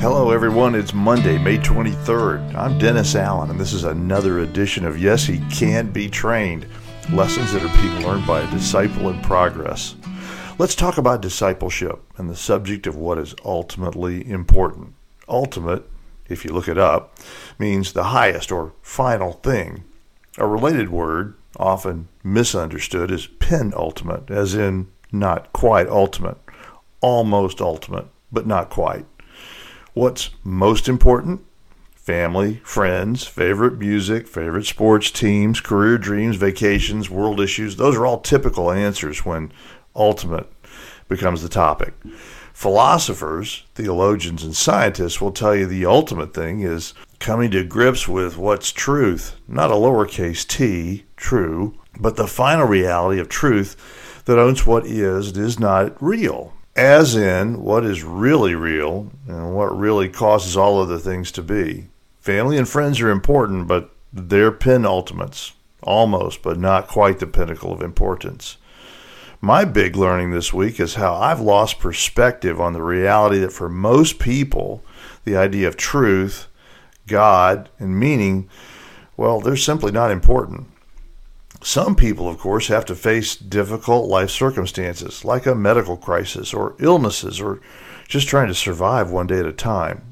Hello, everyone. It's Monday, May 23rd. I'm Dennis Allen, and this is another edition of Yes, He Can Be Trained lessons that are being learned by a disciple in progress. Let's talk about discipleship and the subject of what is ultimately important. Ultimate, if you look it up, means the highest or final thing. A related word, often misunderstood, is penultimate, as in not quite ultimate, almost ultimate, but not quite. What's most important? Family, friends, favorite music, favorite sports teams, career dreams, vacations, world issues. Those are all typical answers when ultimate becomes the topic. Philosophers, theologians, and scientists will tell you the ultimate thing is coming to grips with what's truth, not a lowercase t, true, but the final reality of truth that owns what is and is not real as in what is really real and what really causes all other things to be. Family and friends are important, but they're penultimates, almost, but not quite the pinnacle of importance. My big learning this week is how I've lost perspective on the reality that for most people, the idea of truth, God, and meaning, well, they're simply not important. Some people, of course, have to face difficult life circumstances, like a medical crisis or illnesses or just trying to survive one day at a time.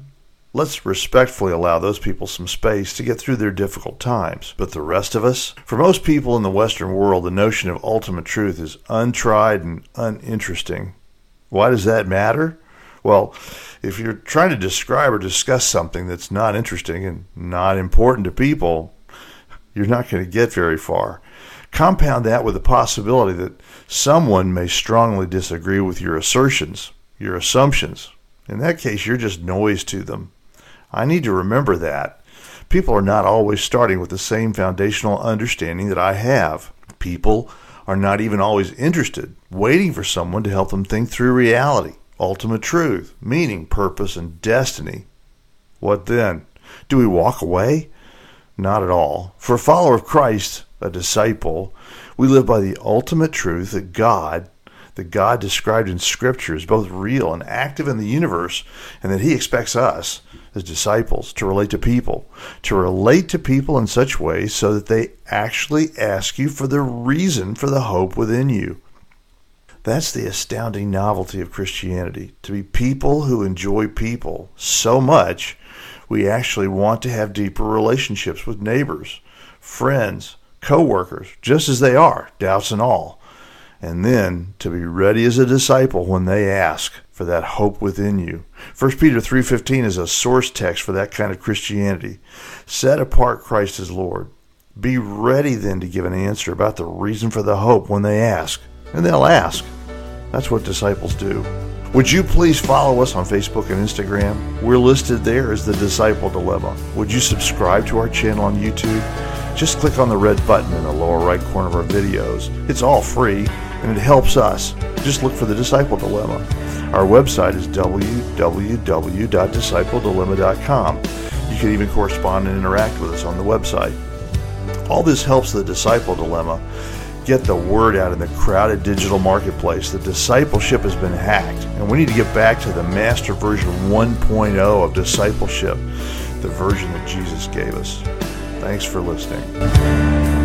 Let's respectfully allow those people some space to get through their difficult times. But the rest of us, for most people in the Western world, the notion of ultimate truth is untried and uninteresting. Why does that matter? Well, if you're trying to describe or discuss something that's not interesting and not important to people, you're not going to get very far. Compound that with the possibility that someone may strongly disagree with your assertions, your assumptions. In that case, you're just noise to them. I need to remember that. People are not always starting with the same foundational understanding that I have. People are not even always interested, waiting for someone to help them think through reality, ultimate truth, meaning, purpose, and destiny. What then? Do we walk away? Not at all. For a follower of Christ, a disciple, we live by the ultimate truth that God, the God described in Scripture, is both real and active in the universe, and that He expects us, as disciples, to relate to people, to relate to people in such ways so that they actually ask you for the reason for the hope within you. That's the astounding novelty of Christianity to be people who enjoy people so much we actually want to have deeper relationships with neighbors, friends, co-workers, just as they are, doubts and all. And then to be ready as a disciple when they ask for that hope within you. 1 Peter 3:15 is a source text for that kind of Christianity. Set apart Christ as Lord. Be ready then to give an answer about the reason for the hope when they ask. And they'll ask. That's what disciples do. Would you please follow us on Facebook and Instagram? We're listed there as the Disciple Dilemma. Would you subscribe to our channel on YouTube? Just click on the red button in the lower right corner of our videos. It's all free and it helps us. Just look for the Disciple Dilemma. Our website is www.discipledilemma.com. You can even correspond and interact with us on the website. All this helps the Disciple Dilemma get the word out in the crowded digital marketplace. The discipleship has been hacked, and we need to get back to the master version 1.0 of discipleship, the version that Jesus gave us. Thanks for listening.